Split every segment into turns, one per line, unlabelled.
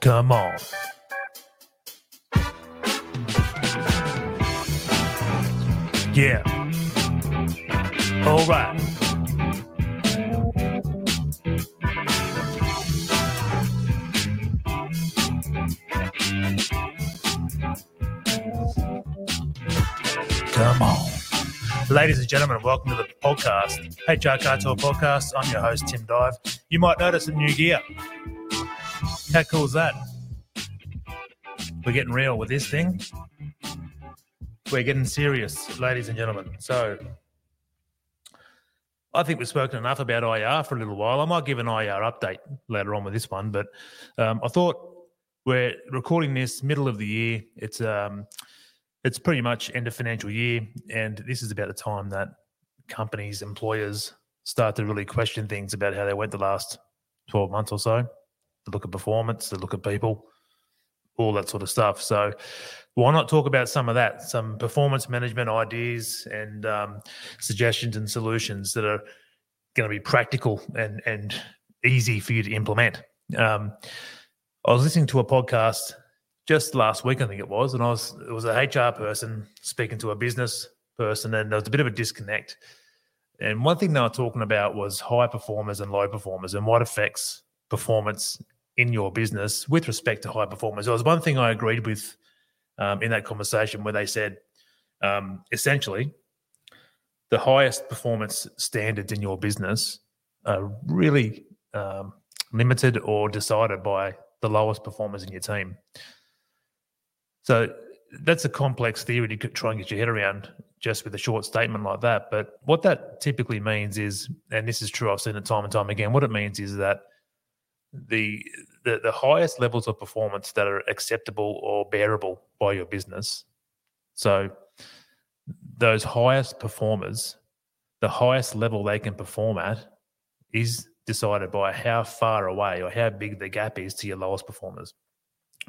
Come on. Yeah. All right. Come on. Ladies and gentlemen, welcome to the podcast, HR Cartel Podcast. I'm your host, Tim Dive. You might notice some new gear. How cool is that? We're getting real with this thing. We're getting serious, ladies and gentlemen. So, I think we've spoken enough about IR for a little while. I might give an IR update later on with this one, but um, I thought we're recording this middle of the year. It's um, it's pretty much end of financial year, and this is about the time that companies, employers start to really question things about how they went the last 12 months or so. They look at performance, they look at people, all that sort of stuff. So, why not talk about some of that, some performance management ideas and um, suggestions and solutions that are going to be practical and and easy for you to implement. Um, I was listening to a podcast just last week, I think it was, and I was it was a HR person speaking to a business person, and there was a bit of a disconnect. And one thing they were talking about was high performers and low performers and what affects performance in your business with respect to high performers. There was one thing I agreed with um, in that conversation where they said um, essentially the highest performance standards in your business are really um, limited or decided by the lowest performers in your team. So that's a complex theory to try and get your head around just with a short statement like that. But what that typically means is, and this is true, I've seen it time and time again. What it means is that the the, the highest levels of performance that are acceptable or bearable by your business. So those highest performers, the highest level they can perform at is decided by how far away or how big the gap is to your lowest performers.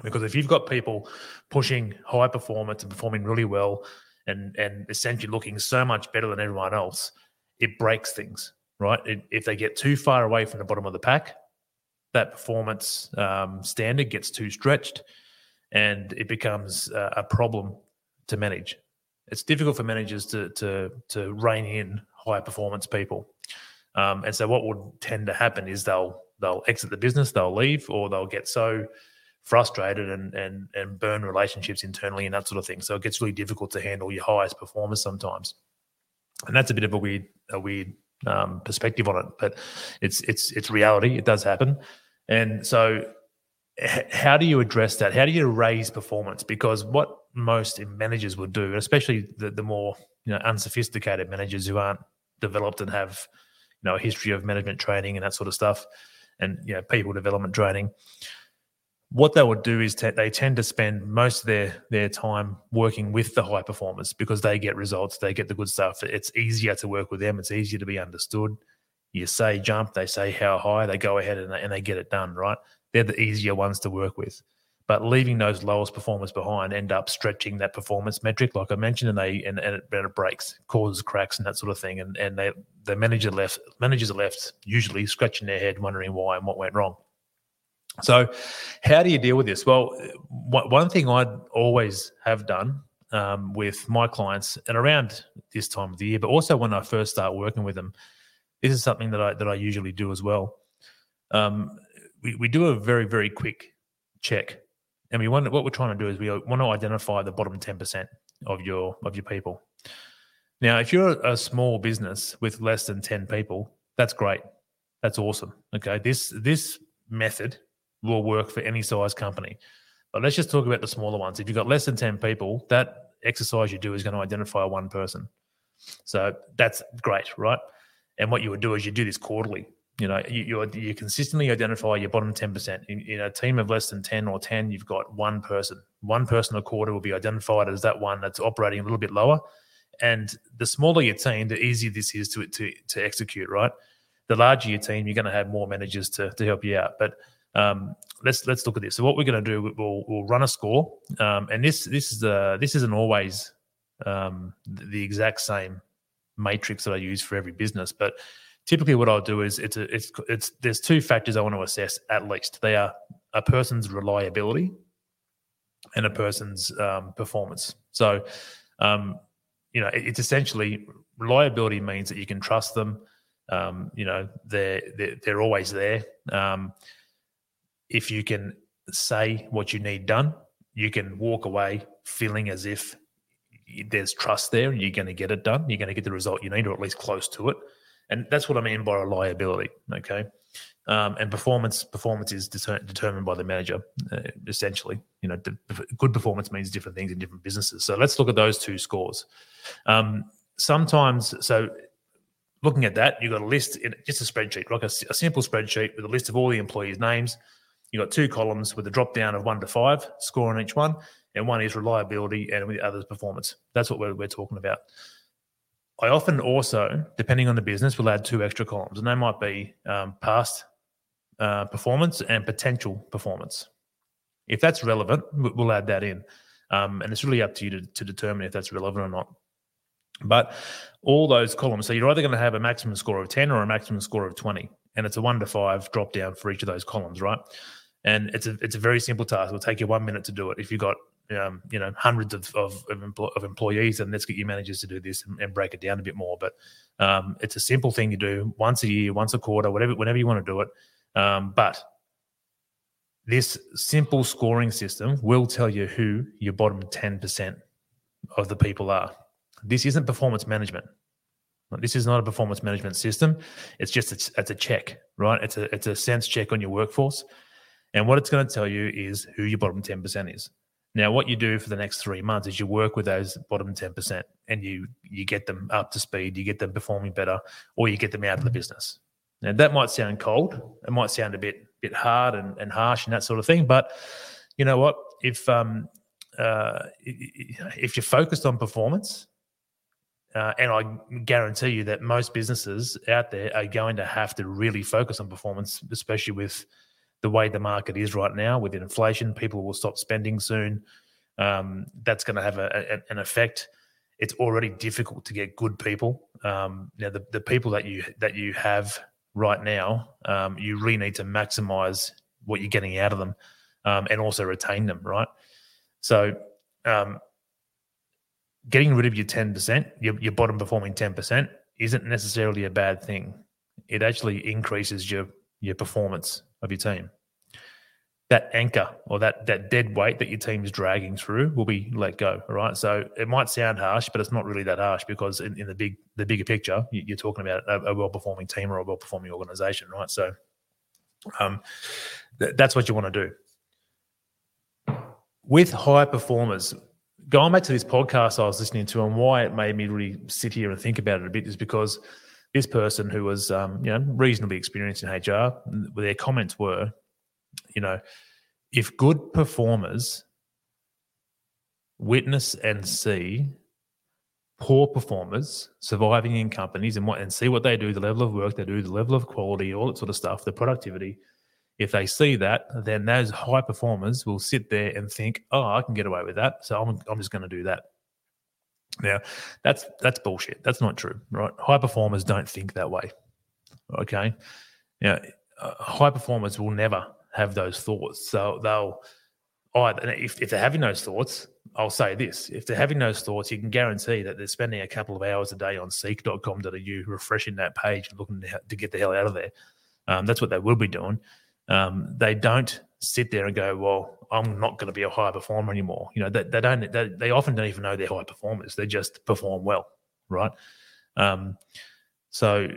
Because if you've got people pushing high performance and performing really well and, and essentially looking so much better than everyone else, it breaks things, right? It, if they get too far away from the bottom of the pack, that performance um, standard gets too stretched and it becomes uh, a problem to manage. It's difficult for managers to, to, to rein in high performance people. Um, and so what would tend to happen is they'll they'll exit the business, they'll leave, or they'll get so frustrated and and and burn relationships internally and that sort of thing. So it gets really difficult to handle your highest performers sometimes, and that's a bit of a weird a weird um, perspective on it, but it's it's it's reality. It does happen, and so h- how do you address that? How do you raise performance? Because what most managers would do, especially the, the more you know unsophisticated managers who aren't developed and have you know a history of management training and that sort of stuff, and you know people development training what they would do is t- they tend to spend most of their their time working with the high performers because they get results, they get the good stuff. It's easier to work with them. It's easier to be understood. You say jump, they say how high, they go ahead and they, and they get it done. Right? They're the easier ones to work with. But leaving those lowest performers behind end up stretching that performance metric, like I mentioned, and they and, and, it, and it breaks, causes cracks and that sort of thing. And and they the manager left managers are left usually scratching their head, wondering why and what went wrong. So, how do you deal with this? Well, one thing I'd always have done um, with my clients, and around this time of the year, but also when I first start working with them, this is something that I that I usually do as well. Um, we, we do a very very quick check, and we want what we're trying to do is we want to identify the bottom ten percent of your of your people. Now, if you're a small business with less than ten people, that's great. That's awesome. Okay, this this method will work for any size company. But let's just talk about the smaller ones. If you've got less than 10 people, that exercise you do is going to identify one person. So that's great, right? And what you would do is you do this quarterly. You know, you, you, consistently identify your bottom 10%. In, in a team of less than 10 or 10, you've got one person. One person a quarter will be identified as that one that's operating a little bit lower. And the smaller your team, the easier this is to, to, to execute, right? The larger your team, you're going to have more managers to, to help you out. But um, let's let's look at this. So what we're going to do, we'll we'll run a score, um, and this this is the this isn't always um, the exact same matrix that I use for every business, but typically what I'll do is it's a, it's it's there's two factors I want to assess at least. They are a person's reliability and a person's um, performance. So, um, you know, it, it's essentially reliability means that you can trust them. Um, you know, they're, they're, they're always there. Um, if you can say what you need done, you can walk away feeling as if there's trust there and you're going to get it done. You're going to get the result you need, or at least close to it. And that's what I mean by reliability. Okay. Um, and performance performance is deter- determined by the manager, uh, essentially. You know, the, good performance means different things in different businesses. So let's look at those two scores. Um, sometimes, so looking at that, you've got a list, in, just a spreadsheet, like a, a, simple spreadsheet with a list of all the employees' names. You've got two columns with a drop down of one to five, score on each one, and one is reliability, and the other is performance. That's what we're, we're talking about. I often also, depending on the business, will add two extra columns, and they might be um, past uh, performance and potential performance. If that's relevant, we'll add that in. Um, and it's really up to you to, to determine if that's relevant or not. But all those columns, so you're either going to have a maximum score of 10 or a maximum score of 20. And it's a one to five drop down for each of those columns, right? And it's a it's a very simple task. It'll take you one minute to do it. If you've got um, you know hundreds of of, of, empl- of, employees, and let's get your managers to do this and, and break it down a bit more. But um, it's a simple thing you do once a year, once a quarter, whatever, whenever you want to do it. Um, but this simple scoring system will tell you who your bottom 10% of the people are. This isn't performance management. This is not a performance management system. It's just a, it's a check, right? It's a it's a sense check on your workforce, and what it's going to tell you is who your bottom ten percent is. Now, what you do for the next three months is you work with those bottom ten percent, and you you get them up to speed, you get them performing better, or you get them out of the business. Now that might sound cold. It might sound a bit bit hard and, and harsh and that sort of thing. But you know what? If um, uh, if you're focused on performance, uh, and I guarantee you that most businesses out there are going to have to really focus on performance, especially with the way the market is right now. With inflation, people will stop spending soon. Um, that's going to have a, a, an effect. It's already difficult to get good people. Um, now, the, the people that you that you have right now, um, you really need to maximize what you're getting out of them um, and also retain them, right? So, um, getting rid of your 10%, your, your bottom performing 10%, isn't necessarily a bad thing. It actually increases your, your performance of your team. That anchor or that that dead weight that your team is dragging through will be let go. All right. So it might sound harsh, but it's not really that harsh because in, in the big the bigger picture, you're talking about a, a well performing team or a well performing organization, right? So um, th- that's what you want to do. With high performers, going back to this podcast I was listening to and why it made me really sit here and think about it a bit is because this person who was um, you know reasonably experienced in HR, their comments were, you know, if good performers witness and see poor performers surviving in companies and what and see what they do, the level of work they do, the level of quality, all that sort of stuff, the productivity, if they see that, then those high performers will sit there and think, "Oh, I can get away with that, so I'm, I'm just going to do that." Now, that's that's bullshit. That's not true, right? High performers don't think that way. Okay, now uh, high performers will never have those thoughts. So they'll either if if they're having those thoughts, I'll say this: if they're having those thoughts, you can guarantee that they're spending a couple of hours a day on seek.com.au refreshing that page and looking to get the hell out of there. Um, that's what they will be doing um, they don't sit there and go, well, I'm not going to be a high performer anymore. You know, they, they don't, they, they, often don't even know they're high performers. They just perform well. Right. Um, so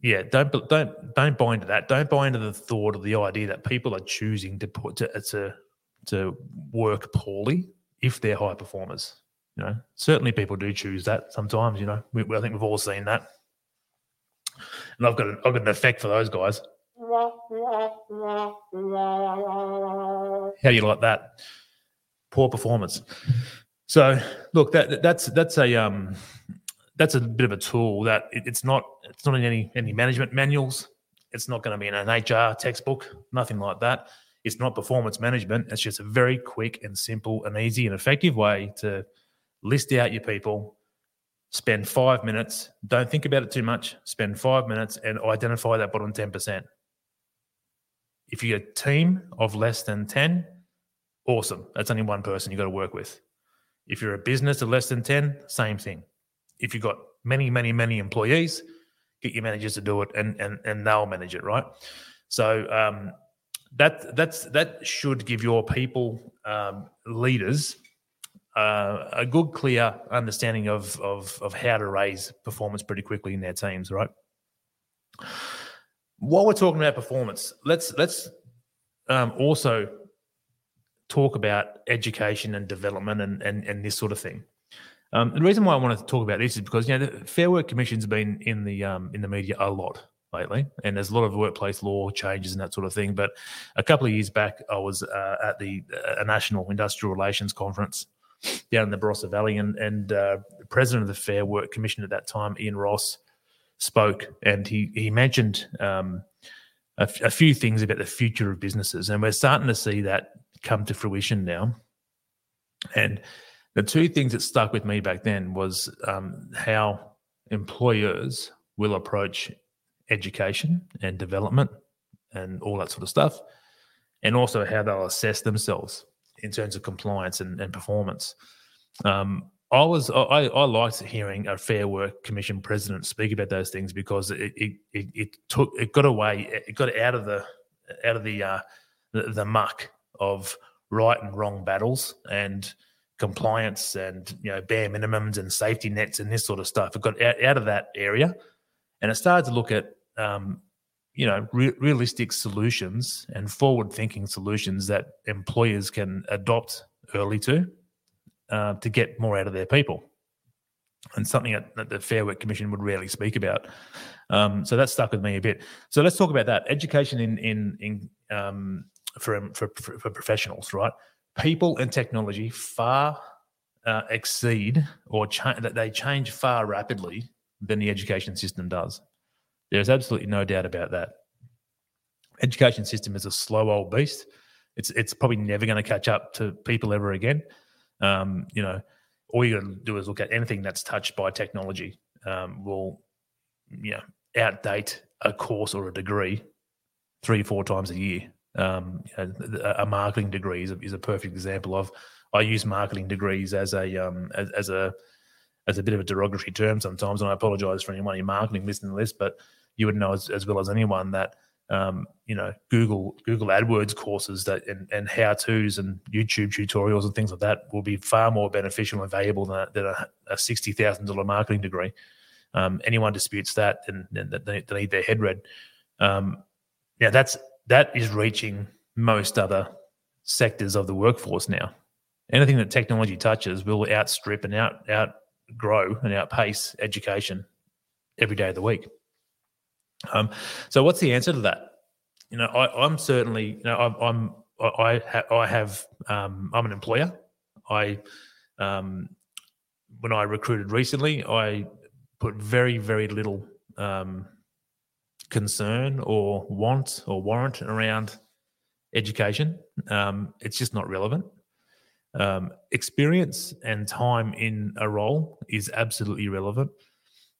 yeah, don't, don't, don't buy into that. Don't buy into the thought or the idea that people are choosing to put to, to, to work poorly if they're high performers. You know, certainly people do choose that sometimes, you know, we, I think we've all seen that. And I've got, an, I've got an effect for those guys. How do you like that? Poor performance. So look, that that's that's a um that's a bit of a tool that it, it's not it's not in any any management manuals. It's not going to be in an HR textbook, nothing like that. It's not performance management. It's just a very quick and simple and easy and effective way to list out your people, spend five minutes, don't think about it too much, spend five minutes and identify that bottom 10% If you're a team of less than 10, awesome. That's only one person you've got to work with. If you're a business of less than 10, same thing. If you've got many, many, many employees, get your managers to do it and and and they'll manage it, right? So um, that that's that should give your people um, leaders uh, a good, clear understanding of, of of how to raise performance pretty quickly in their teams, right? While we're talking about performance, let's let's um, also talk about education and development and, and, and this sort of thing. Um, the reason why I wanted to talk about this is because you know the Fair Work Commission's been in the um, in the media a lot lately, and there's a lot of workplace law changes and that sort of thing. But a couple of years back, I was uh, at the uh, National Industrial Relations Conference down in the Barossa Valley, and and uh, the president of the Fair Work Commission at that time, Iain Ross, spoke, and he he mentioned um, a, f- a few things about the future of businesses, and we're starting to see that come to fruition now. And the two things that stuck with me back then was um, how employers will approach education and development and all that sort of stuff, and also how they'll assess themselves in terms of compliance and, and performance. Um, I was I, I liked hearing a Fair Work Commission president speak about those things because it it, it, it took it got away it got out of the out of the uh, the, the muck of right and wrong battles and compliance and you know bare minimums and safety nets and this sort of stuff. It got out, out of that area, and it started to look at um, you know re- realistic solutions and forward-thinking solutions that employers can adopt early to uh, to get more out of their people. And something that, that the Fair Work Commission would rarely speak about. Um, so that stuck with me a bit. So let's talk about that education in in in um, for, for, for professionals, right? People and technology far uh, exceed or cha- that they change far rapidly than the education system does. There's absolutely no doubt about that. Education system is a slow old beast. It's it's probably never going to catch up to people ever again. Um, you know, all you got to do is look at anything that's touched by technology um, will, you know, outdate a course or a degree three four times a year. Um, know, a marketing degree is a, is a, perfect example of. I use marketing degrees as a um, as, as, a as a bit of a derogatory term sometimes, and I apologise for anyone in marketing listening to this, but you would know as, as well as anyone that um, you know Google Google AdWords courses that and, and how tos and YouTube tutorials and things like that will be far more beneficial and valuable than a, than a, a sixty thousand dollar marketing degree. Um, anyone disputes that, then, then they, they need their head read. Um, yeah, that's that is reaching most other sectors of the workforce now. Anything that technology touches will outstrip and out outgrow and outpace education every day of the week. Um, so, what's the answer to that? You know, I, am certainly, you know, I, I'm, I, I have, um, I'm an employer. I, um, when I recruited recently, I put very, very little um, concern or want or warrant around education. Um, it's just not relevant. Um, experience and time in a role is absolutely relevant,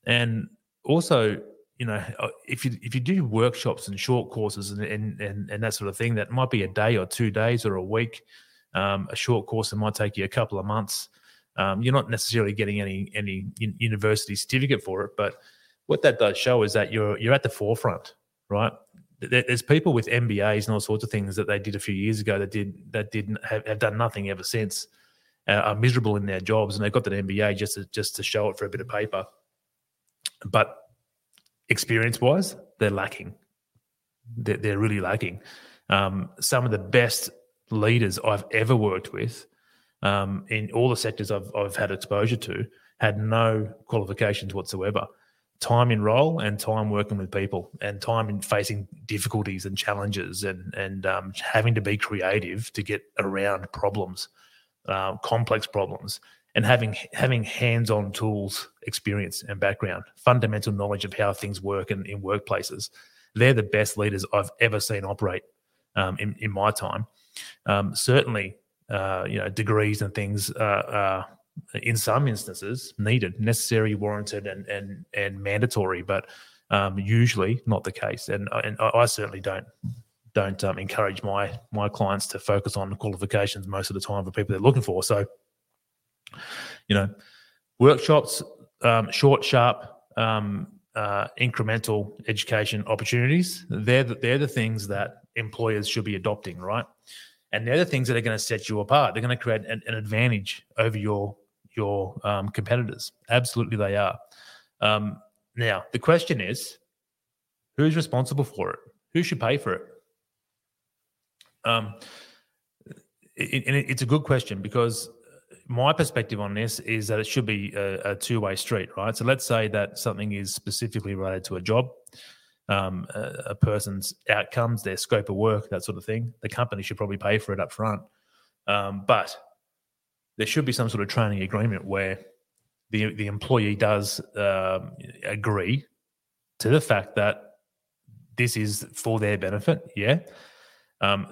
and also, you know, uh, if you if you do workshops and short courses and and and, and that sort of thing, that might be a day or two days or a week. Um, a short course that might take you a couple of months. Um, you're not necessarily getting any any university certificate for it, but what that does show is that you're you're at the forefront, right? There's people with MBAs and all sorts of things that they did a few years ago that did that didn't have, have done nothing ever since. Uh, are miserable in their jobs, and they've got that MBA just to just to show it for a bit of paper. But experience wise, they're lacking. They're, they're really lacking. Um, some of the best leaders I've ever worked with um, in all the sectors I've, I've had exposure to had no qualifications whatsoever time in role and time working with people and time in facing difficulties and challenges and and um, having to be creative to get around problems, uh, complex problems, and having having hands-on tools experience and background, fundamental knowledge of how things work in, in workplaces. They're the best leaders I've ever seen operate um, in, in my time. Um, certainly, uh, you know, degrees and things uh, in some instances needed, necessary, warranted, and and and mandatory, but um, usually not the case. And and I certainly don't don't um, encourage my my clients to focus on qualifications most of the time for people they're looking for. So, you know, workshops, um, short, sharp, um, uh, incremental education opportunities. They're the, they're the things that employers should be adopting, right? And they're the things that are going to set you apart. They're going to create an, an advantage over your your um, competitors. Absolutely, they are. Um, now, the question is, who's responsible for it? Who should pay for it? Um, it, it, it's a good question because my perspective on this is that it should be a, a two way street, right? So let's say that something is specifically related to a job, um, a, a, person's outcomes, their scope of work, that sort of thing. The company should probably pay for it up front. Um, but there should be some sort of training agreement where the the employee does um, agree to the fact that this is for their benefit. Yeah. Um,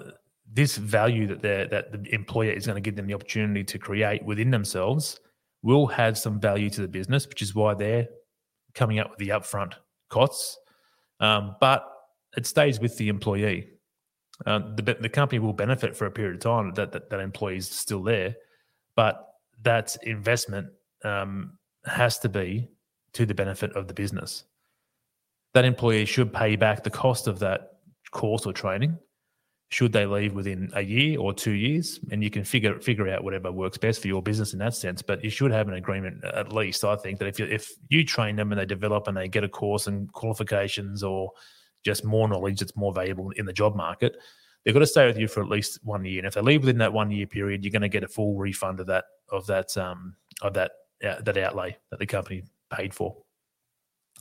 this value that that the employer is going to give them the opportunity to create within themselves will have some value to the business, which is why they're coming up with the upfront costs. Um, but it stays with the employee. Uh, the, the company will benefit for a period of time that that, that employee is still there, but that investment um, has to be to the benefit of the business. That employee should pay back the cost of that course or training should they leave within a year or two years? And you can figure figure out whatever works best for your business in that sense but you should have an agreement at least i think that if you if you train them and they develop and they get a course and qualifications or just more knowledge that's more valuable in the job market they've got to stay with you for at least one year. And if they leave within that one year period you're going to get a full refund of that of that um of that uh, that outlay that the company paid for.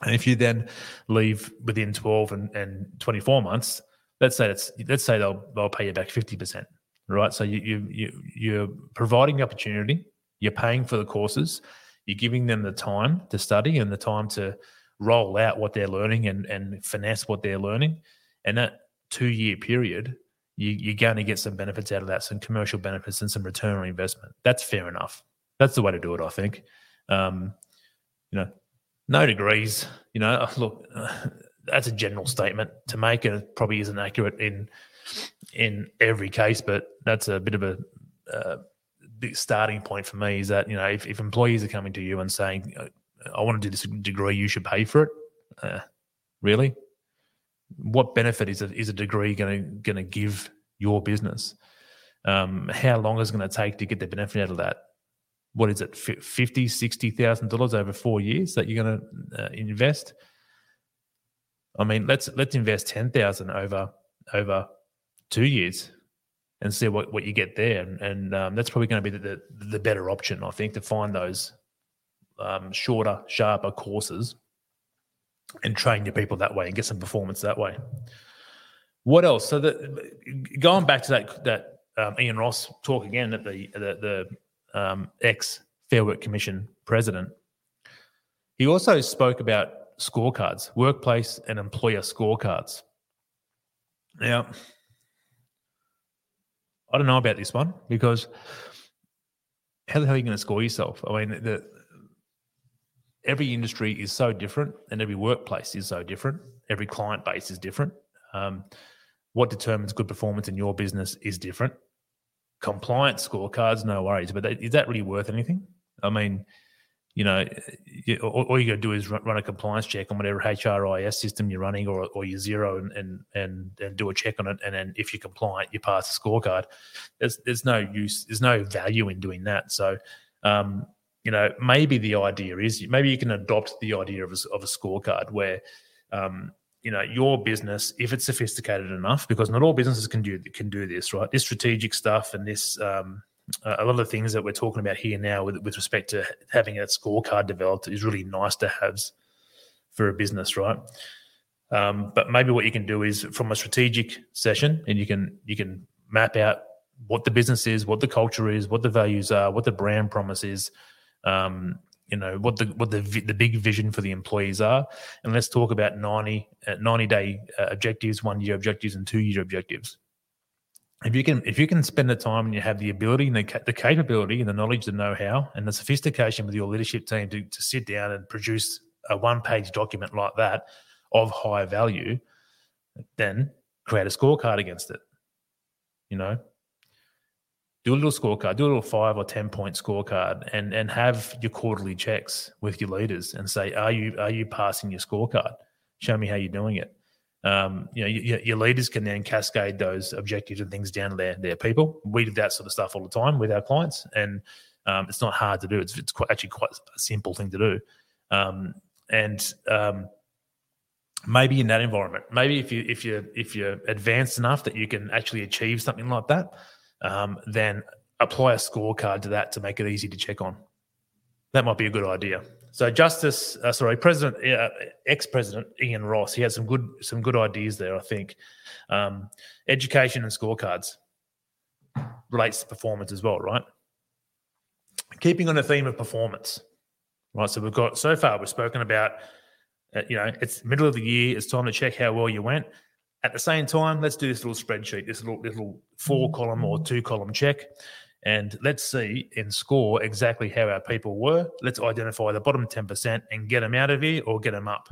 And if you then leave within 12 and, and 24 months let's say it's let's say they'll they'll pay you back fifty percent, right? So you you you you're providing the opportunity, you're paying for the courses, you're giving them the time to study and the time to roll out what they're learning and and finesse what they're learning, and that two year period, you, you're going to get some benefits out of that, some commercial benefits and some return on investment. That's fair enough. That's the way to do it, I think. Um, you know, no degrees. You know, look, that's a general statement to make, and it probably isn't accurate in in every case. But that's a bit of a uh, starting point for me. Is that you know if, if employees are coming to you and saying, "I want to do this degree, you should pay for it," uh, really, what benefit is a, is a degree going to going to give your business? Um, how long is it going to take to get the benefit out of that? What is it, fifty, sixty thousand dollars over four years that you're going to uh, invest? I mean, let's let's invest ten thousand over over two years and see what, what you get there, and, and um, that's probably going to be the, the, the better option, I think, to find those um, shorter, sharper courses and train your people that way and get some performance that way. What else? So that going back to that that um, Iain Ross talk again at the the, the um, ex Fair Work Commission president, he also spoke about scorecards, workplace and employer scorecards. Now, I don't know about this one because how the hell are you going to score yourself? I mean, the, every industry is so different and every workplace is so different. Every client base is different. Um, what determines good performance in your business is different. Compliance scorecards, no worries, but is that really worth anything? I mean, you know, all, all, you got to do is run, a compliance check on whatever HRIS system you're running, or or you Xero and and and, and do a check on it, and then if you're compliant, you pass the scorecard. There's there's no use, there's no value in doing that. So, um, you know, maybe the idea is maybe you can adopt the idea of a, of a scorecard where, um, you know, your business, if it's sophisticated enough, because not all businesses can do can do this, right? This strategic stuff and this. Um, uh, a lot of the things that we're talking about here now with, with respect to having a scorecard developed is really nice to have for a business, right? Um, but maybe what you can do is from a strategic session, and you can you can map out what the business is, what the culture is, what the values are, what the brand promise is, um, you know, what the what the the big vision for the employees are, and let's talk about 90, uh, 90 day uh, objectives, one year objectives, and two year objectives if you can if you can spend the time and you have the ability and the, the capability and the knowledge the know-how and the sophistication with your leadership team to, to sit down and produce a one page document like that of high value then create a scorecard against it. You know, do a little scorecard, do a little five or ten point scorecard, and and have your quarterly checks with your leaders and say, are you are you passing your scorecard? Show me how you're doing it. Um, you know, your, your leaders can then cascade those objectives and things down to their their people. We do that sort of stuff all the time with our clients, and um, it's not hard to do. It's it's quite, actually quite a simple thing to do. Um, and um, maybe in that environment, maybe if you if you if you're advanced enough that you can actually achieve something like that, um, then apply a scorecard to that to make it easy to check on. That might be a good idea. So Justice, uh, sorry, President, uh, ex-president Iain Ross, he had some good some good ideas there. I think um, education and scorecards relates to performance as well, right? Keeping on the theme of performance, right? So we've got so far we've spoken about, uh, you know, it's middle of the year. It's time to check how well you went. At the same time, let's do this little spreadsheet, this little little four column or two column check, and let's see and score exactly how our people were. Let's identify the bottom ten percent and get them out of here or get them up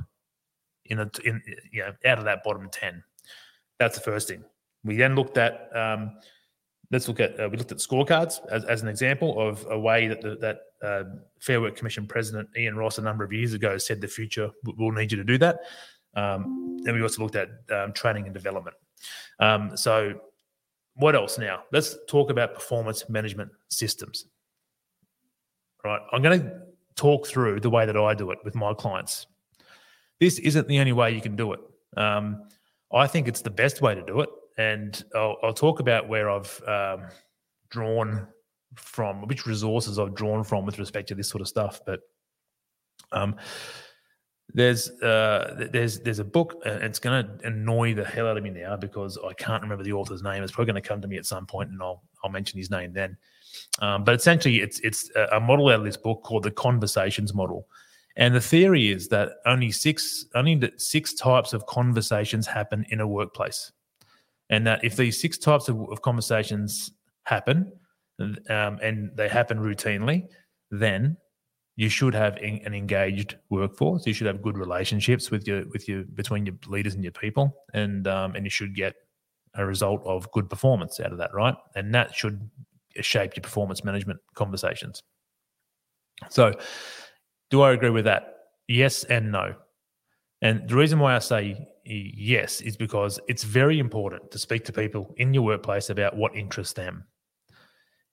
in a in you know out of that bottom ten. That's the first thing. We then looked at. Um, let's look at uh, we looked at scorecards as, as an example of a way that the, that uh, Fair Work Commission President Iain Ross a number of years ago said the future will need you to do that. Um, and we also looked at um, training and development. Um, so, what else now? Let's talk about performance management systems. Right, I'm going to talk through the way that I do it with my clients. This isn't the only way you can do it. Um, I think it's the best way to do it, and I'll, I'll talk about where I've um, drawn from, which resources I've drawn from with respect to this sort of stuff. But um, there's uh, there's there's a book, and it's going to annoy the hell out of me now because I can't remember the author's name. It's probably going to come to me at some point, and I'll I'll mention his name then. Um, but essentially, it's it's a model out of this book called the Conversations Model, and the theory is that only six only six types of conversations happen in a workplace, and that if these six types of, of conversations happen, um, and they happen routinely, then you should have an engaged workforce. You should have good relationships with your with your between your leaders and your people, and um, and you should get a result of good performance out of that, right? And that should shape your performance management conversations. So, do I agree with that? Yes and no. And the reason why I say yes is because it's very important to speak to people in your workplace about what interests them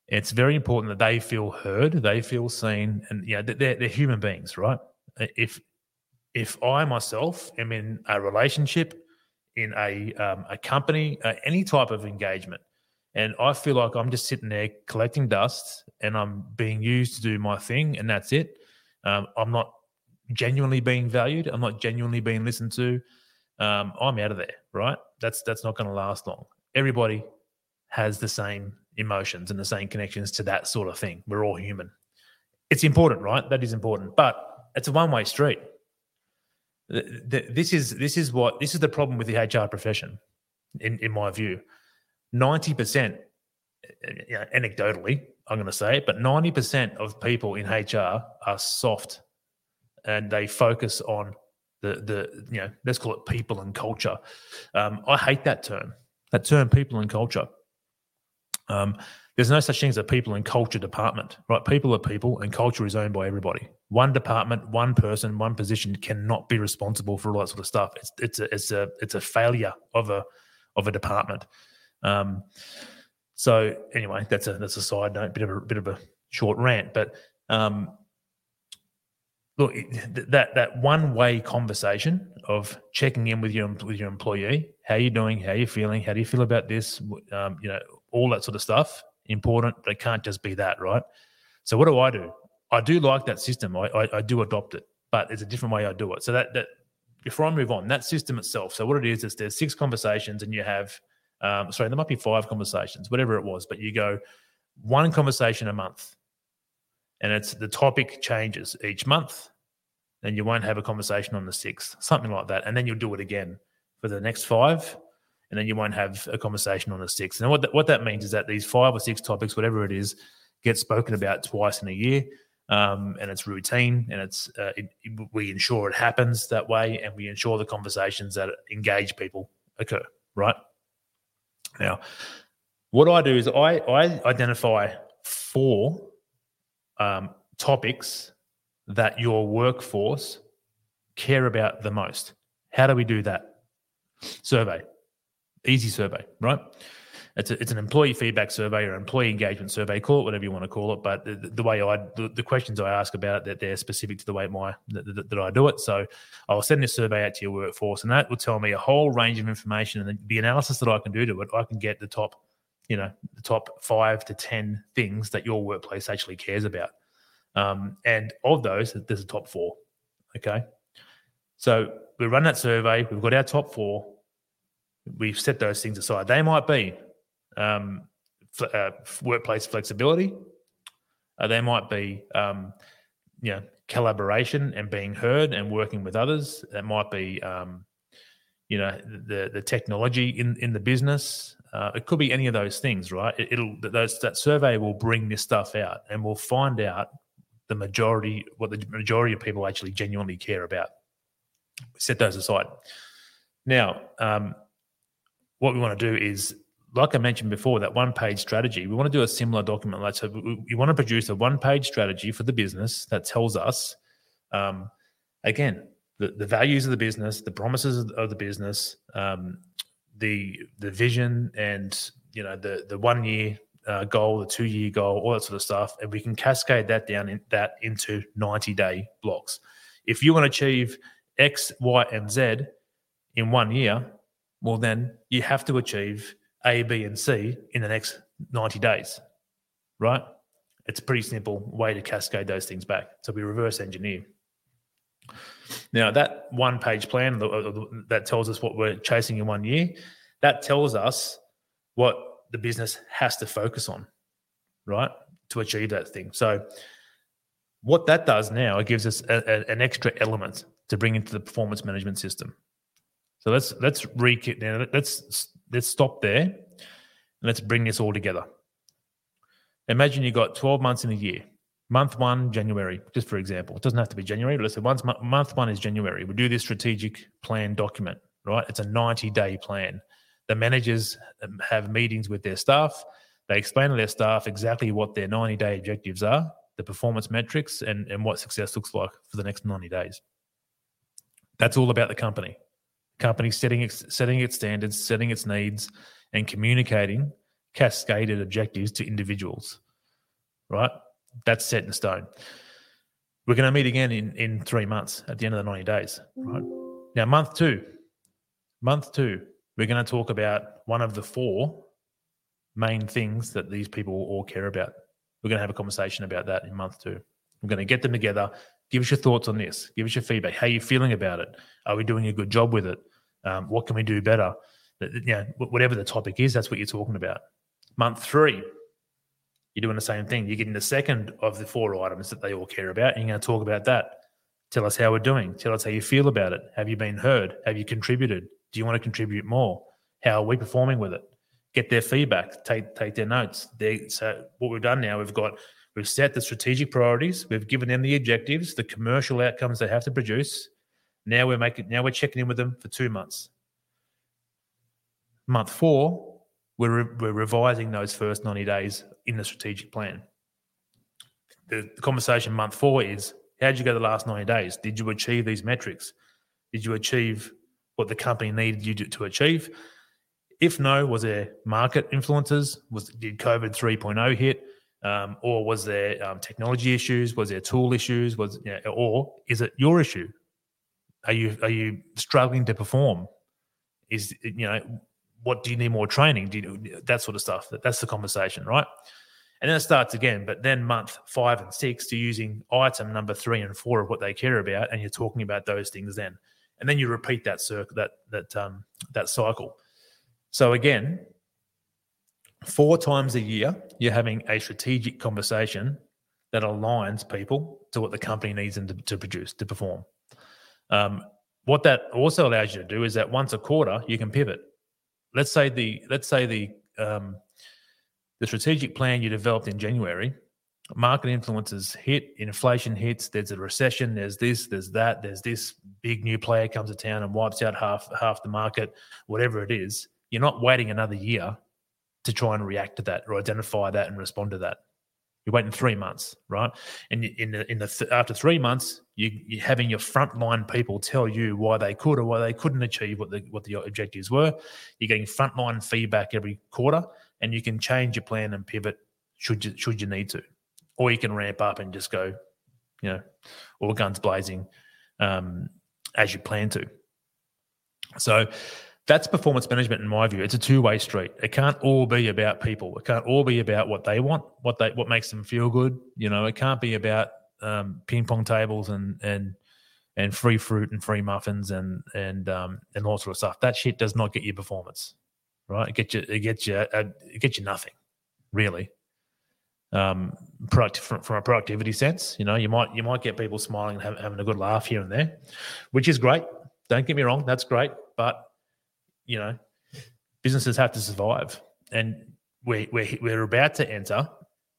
it's very important that they feel heard, they feel seen, and yeah, they're, they're human beings, right? If if I myself am in a relationship, in a um, a company, uh, any type of engagement, and I feel like I'm just sitting there collecting dust and I'm being used to do my thing, and that's it. Um, I'm not genuinely being valued. I'm not genuinely being listened to. Um, I'm out of there, right? That's that's not going to last long. Everybody has the same emotions and the same connections to that sort of thing. We're all human. It's important, right? That is important, but it's a one-way street. This is this is what this is the problem with the HR profession, in in my view. Ninety percent, you know, anecdotally, I'm going to say it, but ninety percent of people in HR are soft, and they focus on the the you know let's call it people and culture. Um, I hate that term. That term, people and culture um, there's no such thing as a people and culture department, right? People are people, and culture is owned by everybody. One department, one person, one position cannot be responsible for all that sort of stuff. It's it's a it's a it's a failure of a of a department. Um, so anyway, that's a that's a side note, bit of a bit of a short rant, but um, look, that that one way conversation of checking in with your with your employee, how you doing, how you feeling, how do you feel about this, um, you know, all that sort of stuff important, it can't just be that, right? So what do I do? I do like that system. I, I, I do adopt it, but it's a different way I do it. So that that before I move on, that system itself. So what it is is there's six conversations, and you have um, sorry, there might be five conversations, whatever it was, but you go one conversation a month, and it's the topic changes each month. Then you won't have a conversation on the sixth, something like that, and then you'll do it again for the next five, and then you won't have a conversation on the sixth. And what that, what that means is that these five or six topics, whatever it is, get spoken about twice in a year, um, and it's routine, and it's uh, it, we ensure it happens that way, and we ensure the conversations that engage people occur. Right? Now, what I do is I, I identify four um, topics that your workforce care about the most. How do we do that? Survey, easy survey, right? It's, a, it's an employee feedback survey or employee engagement survey. Call it whatever you want to call it. But the, the way I the, the, questions I ask about it, that they're specific to the way my that, that, I do it. So I'll send this survey out to your workforce, and that will tell me a whole range of information. And the analysis that I can do to it, I can get the top, you know, the top five to ten things that your workplace actually cares about. Um, and of those, there's a top four. Okay, so we run that survey. We've got our top four. We've set those things aside. They might be um, uh, workplace flexibility. Uh, there might be, um, you know, collaboration and being heard and working with others. That might be, um, you know, the the technology in in the business. Uh, it could be any of those things, right? It, will those, that survey will bring this stuff out, and we'll find out the majority what the majority of people actually genuinely care about. Set those aside. Now, um, what we want to do is like I mentioned before, that one page strategy, we want to do a similar document. Like, so we want to produce a one page strategy for the business that tells us, um, again, the, the values of the business, the promises of the business, um, the the vision, and you know the the one year uh, goal, the two year goal, all that sort of stuff, and we can cascade that down in, that into ninety day blocks. If you want to achieve X, Y, and Z in one year, well, then you have to achieve a, B, and C in the next 90 days, right? It's a pretty simple way to cascade those things back. So we reverse engineer. Now, that one page plan uh, that tells us what we're chasing in one year, that tells us what the business has to focus on, right, to achieve that thing. So, what that does now, it gives us a, a, an extra element to bring into the performance management system. So let's let's re now. Let's let's stop there and let's bring this all together. Imagine you got 12 months in a year. Month one, January, just for example. It doesn't have to be January, but let's say once month one is January. We do this strategic plan document, right? It's a 90 day plan. The managers have meetings with their staff. They explain to their staff exactly what their 90 day objectives are, the performance metrics, and, and what success looks like for the next 90 days. That's all about the company company setting its, setting its standards, setting its needs, and communicating cascaded objectives to individuals. Right? That's set in stone. We're going to meet again in, in three months at the end of the 90 days. Right? Now, month two, month two, we're going to talk about one of the four main things that these people all care about. We're going to have a conversation about that in month two. We're going to get them together, Give us your thoughts on this. Give us your feedback. How are you feeling about it? Are we doing a good job with it? Um, what can we do better? You know, whatever the topic is, that's what you're talking about. Month three, you're doing the same thing. You're getting the second of the four items that they all care about. And you're going to talk about that. Tell us how we're doing. Tell us how you feel about it. Have you been heard? Have you contributed? Do you want to contribute more? How are we performing with it? Get their feedback. Take take their notes. They, so what we've done now, we've got We've set the strategic priorities. We've given them the objectives, the commercial outcomes they have to produce. Now we're making. Now we're checking in with them for two months. Month four, we're re- we're revising those first ninety days in the strategic plan. The, the conversation month four is: How did you go the last ninety days? Did you achieve these metrics? Did you achieve what the company needed you to, achieve? If no, was there market influences? Was did COVID 3.0 hit? Um, or was there um, technology issues? Was there tool issues? Was you know, or is it your issue? Are you are you struggling to perform? Is you know what do you need more training? Do you, that sort of stuff? That's the conversation, right? And then it starts again. But then month five and six, you're using item number three and four of what they care about, and you're talking about those things then. And then you repeat that circle, that that um, that cycle. So again, four times a year, you're having a strategic conversation that aligns people to what the company needs them to, to produce, to perform. Um, what that also allows you to do is that once a quarter, you can pivot. Let's say the let's say the um, the strategic plan you developed in January, market influences hit, inflation hits, there's a recession, there's this, there's that, there's this big new player comes to town and wipes out half half the market, whatever it is. You're not waiting another year to try and react to that or identify that and respond to that. You're waiting three months, right? And in the in the th- after three months, you, you're having your frontline people tell you why they could or why they couldn't achieve what the what the objectives were. You're getting frontline feedback every quarter, and you can change your plan and pivot should you should you need to, or you can ramp up and just go, you know, all guns blazing um, as you plan to. So that's performance management in my view. It's a two-way street. It can't all be about people. It can't all be about what they want, what they what makes them feel good. You know, it can't be about um, ping pong tables and and and free fruit and free muffins and and um, and all sort of stuff. That shit does not get you performance, right? It gets you it gets you uh, it gets you nothing, really. Um, product from, from a productivity sense, you know, you might you might get people smiling and have, having a good laugh here and there, which is great. Don't get me wrong, that's great, but you know, businesses have to survive, and we're we're, we're about to enter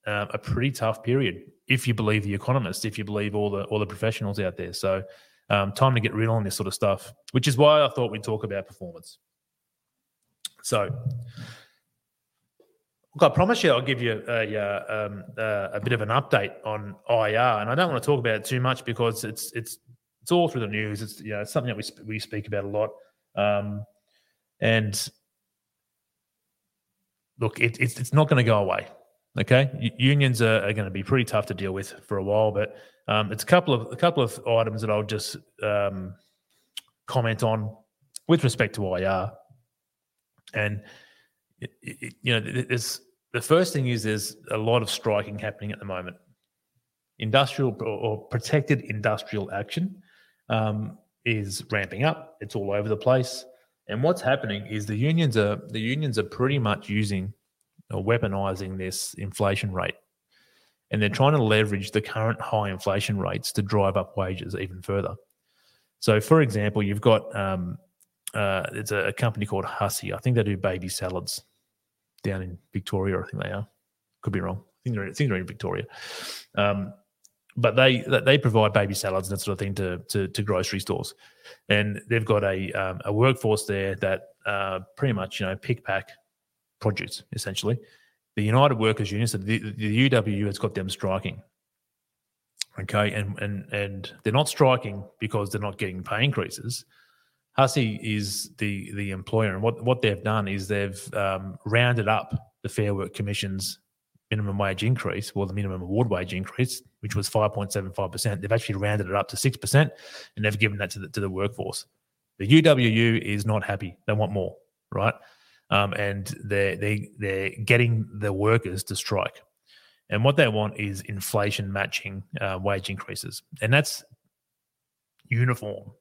um, a pretty tough period if you believe the economists, if you believe all the all the professionals out there. So, um, time to get real on this sort of stuff, which is why I thought we'd talk about performance. So, look, I promise you, I'll give you a, um, a bit of an update on IR, and I don't want to talk about it too much because it's it's it's all through the news. It's you know it's something that we we speak about a lot. Um, and look, it, it's it's not going to go away. Okay, unions are, are, going to be pretty tough to deal with for a while, but um, it's a couple of a couple of items that I'll just um, comment on with respect to IR. And it, it, you know, there's the first thing is there's a lot of striking happening at the moment. Industrial or protected industrial action um, is ramping up. It's all over the place. And what's happening is the unions are the unions are pretty much using or weaponizing this inflation rate. And they're trying to leverage the current high inflation rates to drive up wages even further. So, for example, you've got um, uh, it's a, a, company called Hussey. I think they do baby salads down in Victoria. I think they are. Could be wrong. I think they're, I think they're in Victoria. Um, but they they provide baby salads and that sort of thing to to, to grocery stores, and they've got a um, a workforce there that uh, pretty much you know pick pack produce essentially. The United Workers Union, so the, the UWU has got them striking. Okay, and and and they're not striking because they're not getting pay increases. Hussey is the the employer, and what what they've done is they've um, rounded up the Fair Work Commission's minimum wage increase, well, the minimum award wage increase, which was 5.75%, they've actually rounded it up to 6% and they've given that to the, to the workforce. The UWU is not happy. They want more, right? Um, and they're, they, they're getting the workers to strike. And what they want is inflation matching uh, wage increases. And that's uniform.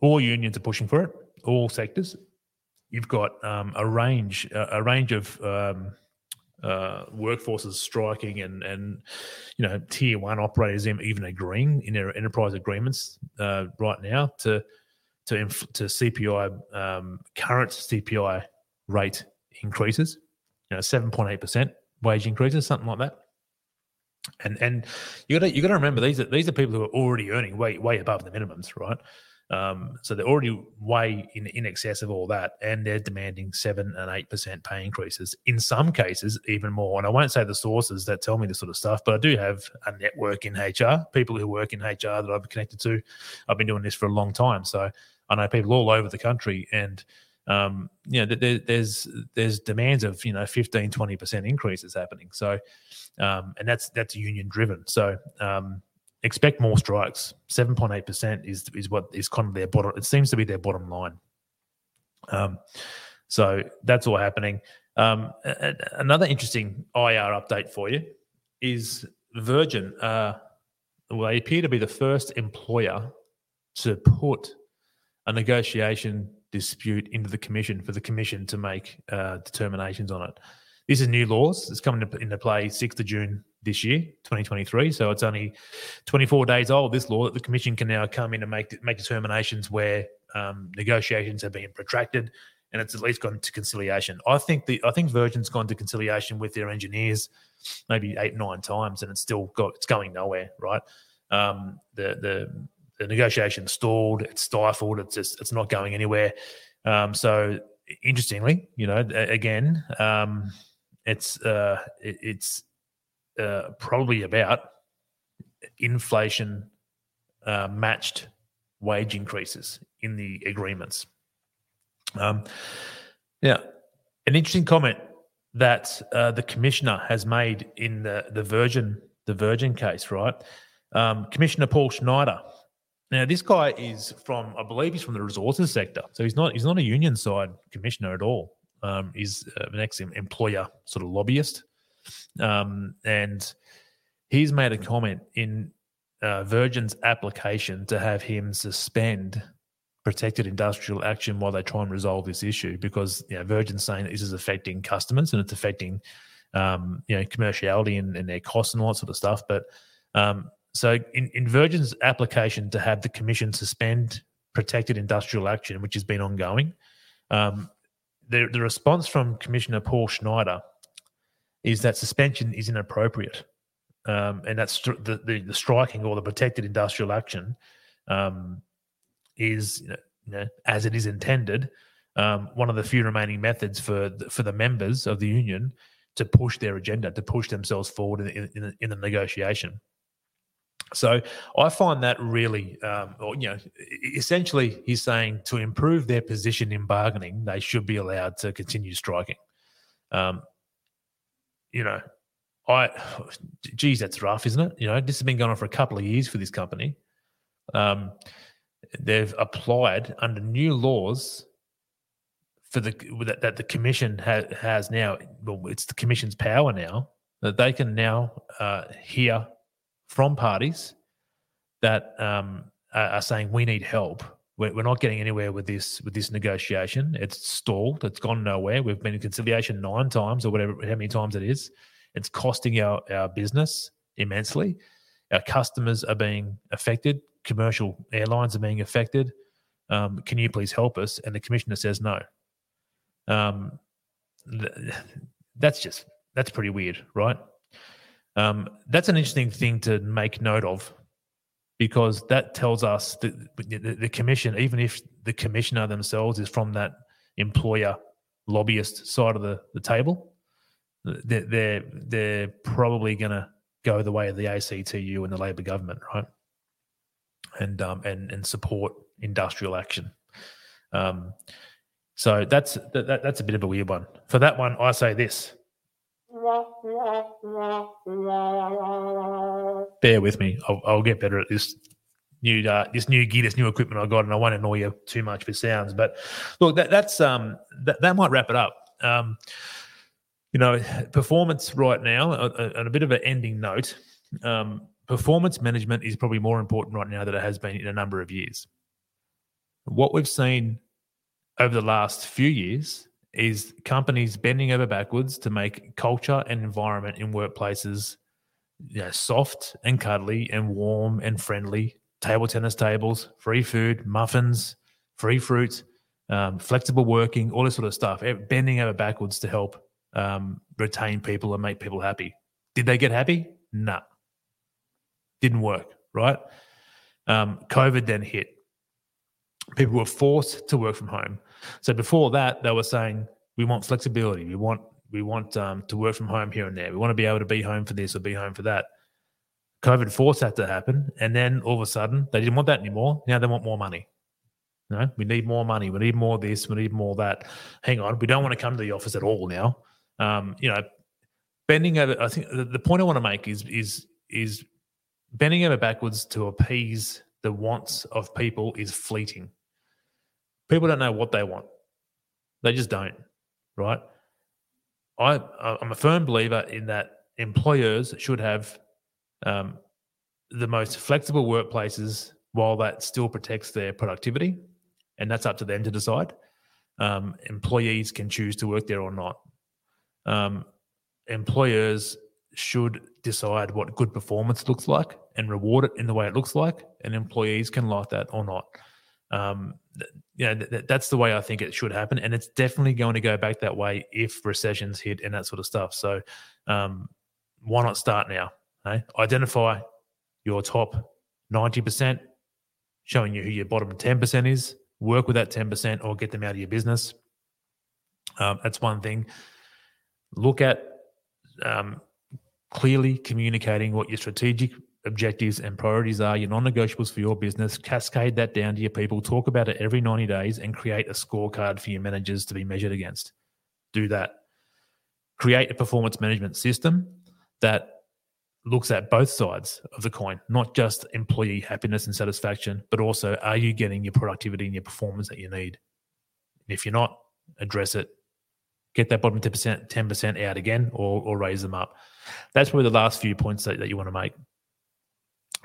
All unions are pushing for it, all sectors. You've got um, a range, a range of um, uh, workforces striking and and you know tier one operators even agreeing in their enterprise agreements uh, right now to to inf- to CPI um, current CPI rate increases, you know seven point eight percent wage increases, something like that. And and you got to you got to remember these are these are people who are already earning way way above the minimums, right? Um, so they're already way in, in excess of all that, and they're demanding seven and eight percent pay increases. In some cases, even more. And I won't say the sources that tell me this sort of stuff, but I do have a network in HR, people who work in HR that I've connected to. I've been doing this for a long time, so I know people all over the country, and um, you know, there, there's there's demands of you know 15, 20 percent increases happening. So, um, and that's that's union driven. So, um, expect more strikes. Seven point eight percent is is what is kind of their bottom. It seems to be their bottom line. Um, so that's all happening. Um, a, a, another interesting IR update for you is Virgin. Uh, well, they appear to be the first employer to put a negotiation dispute into the commission for the commission to make uh, determinations on it. This is new laws. It's coming into play 6th of June this year, 2023. So it's only 24 days old, this law, that the Commission can now come in and make, make determinations where um, negotiations have been protracted and it's at least gone to conciliation. I think the I think Virgin's gone to conciliation with their engineers maybe eight nine times, and it's still got it's going nowhere. Right, um, the the the negotiation stalled, it's stifled, it's just it's not going anywhere. Um, so interestingly, you know, again, um, it's uh, it, it's uh, probably about inflation uh, matched wage increases in the agreements. Um, yeah, an interesting comment that uh, the commissioner has made in the the Virgin the Virgin case, right? Um, commissioner Paul Schneider. Now, this guy is from, I believe, he's from the resources sector, so he's not he's not a union side commissioner at all. Um, he's uh, an ex employer sort of lobbyist, um, and he's made a comment in uh, Virgin's application to have him suspend protected industrial action while they try and resolve this issue because you know, Virgin's saying that this is affecting customers and it's affecting um, you know commerciality and, and, their costs and all that sort of stuff. But um, so in, in Virgin's application to have the commission suspend protected industrial action, which has been ongoing, um, the, the response from Commissioner Paul Schneider is that suspension is inappropriate. Um, and that's the, the, the, striking or the protected industrial action um, is, you know, as it is intended, um, one of the few remaining methods for the, for the members of the union to push their agenda, to push themselves forward in, in, in the negotiation. So I find that really, um, or, you know, essentially he's saying to improve their position in bargaining, they should be allowed to continue striking. Um, you know, I, geez, that's rough, isn't it? You know, this has been going on for a couple of years for this company. Um, they've applied under new laws for the that, that the commission ha- has now. Well, it's the commission's power now that they can now uh, hear from parties that um, are saying we need help. We're, we're not getting anywhere with this with this negotiation. It's stalled. It's gone nowhere. We've been in conciliation nine times or whatever, how many times it is. It's costing our, our business immensely. Our customers are being affected. Commercial airlines are being affected. Um, can you please help us? And the commissioner says no. Um, th- that's just that's pretty weird, right? Um, that's an interesting thing to make note of because that tells us that the, commission, even if the commissioner themselves is from that employer lobbyist side of the, the table, they're, they're, they're probably going to go the way of the ACTU and the Labor government, right? And um, and and support industrial action. Um, so that's that, that's a bit of a weird one. For that one, I say this: Bear with me. I'll, I'll get better at this new uh, this new gear, this new equipment I got, and I won't annoy you too much with sounds. But look, that, that's um that, that might wrap it up. Um, you know, performance right now, on a, bit of an ending note. Um, performance management is probably more important right now than it has been in a number of years. What we've seen over the last few years is companies bending over backwards to make culture and environment in workplaces you know, soft and cuddly and warm and friendly. Table tennis tables, free food, muffins, free fruit, um, flexible working, all this sort of stuff. Bending over backwards to help um, retain people and make people happy. Did they get happy? Nah. Didn't work, right? Um, COVID then hit. People were forced to work from home. So before that, they were saying we want flexibility. We want we want um, to work from home here and there. We want to be able to be home for this or be home for that. COVID forced that to happen, and then all of a sudden they didn't want that anymore. Now they want more money. You know, we need more money. We need more this. We need more that. Hang on, we don't want to come to the office at all now. Um, you know, bending over. I think the, the point I want to make is is is bending over backwards to appease the wants of people is fleeting. People don't know what they want. They just don't, right? I, I'm a firm believer in that employers should have um, the most flexible workplaces while that still protects their productivity. And that's up to them to decide. Um, employees can choose to work there or not. Um, employers should decide what good performance looks like and reward it in the way it looks like, and employees can like that or not. Um, you know, th- that's the way I think it should happen, and it's definitely going to go back that way if recessions hit and that sort of stuff. So, um, why not start now? Eh? Identify your top ninety percent, showing you who your bottom ten percent is. Work with that ten percent, or get them out of your business. Um, that's one thing. Look at um, clearly communicating what your strategic objectives and priorities are, your non negotiables for your business, cascade that down to your people, talk about it every 90 days, and create a scorecard for your managers to be measured against. Do that. Create a performance management system that looks at both sides of the coin, not just employee happiness and satisfaction, but also are you getting your productivity and your performance that you need? And if you're not, address it. Get that bottom 10%, 10% out again or, or raise them up. That's probably the last few points that, that you want to make.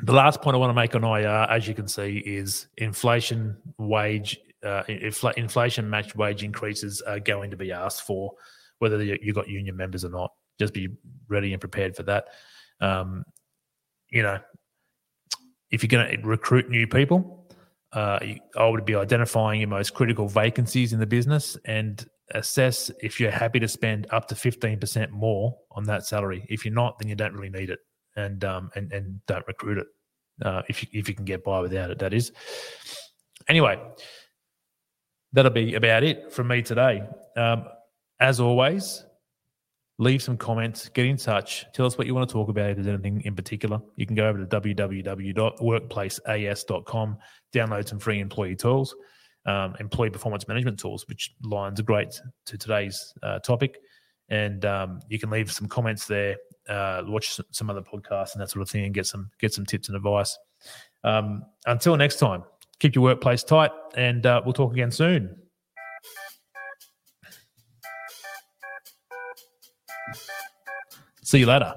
The last point I want to make on IR, as you can see, is inflation wage, uh, infl- inflation matched wage increases are going to be asked for, whether you've got union members or not. Just be ready and prepared for that. Um, you know, if you're going to recruit new people, uh, I would be identifying your most critical vacancies in the business and assess if you're happy to spend up to 15% more on that salary. If you're not, then you don't really need it and um, and, and don't recruit it uh, if, you, if you can get by without it, that is. Anyway, that'll be about it from me today. Um, as always, leave some comments, get in touch, tell us what you want to talk about. If there's anything in particular, you can go over to www.workplaceas.com, download some free employee tools, um, employee performance management tools, which lines are great to today's uh, topic. And um, you can leave some comments there, uh, watch some other podcasts and that sort of thing, and get some get some tips and advice. Um, until next time, keep your workplace tight, and uh, we'll talk again soon. See you later.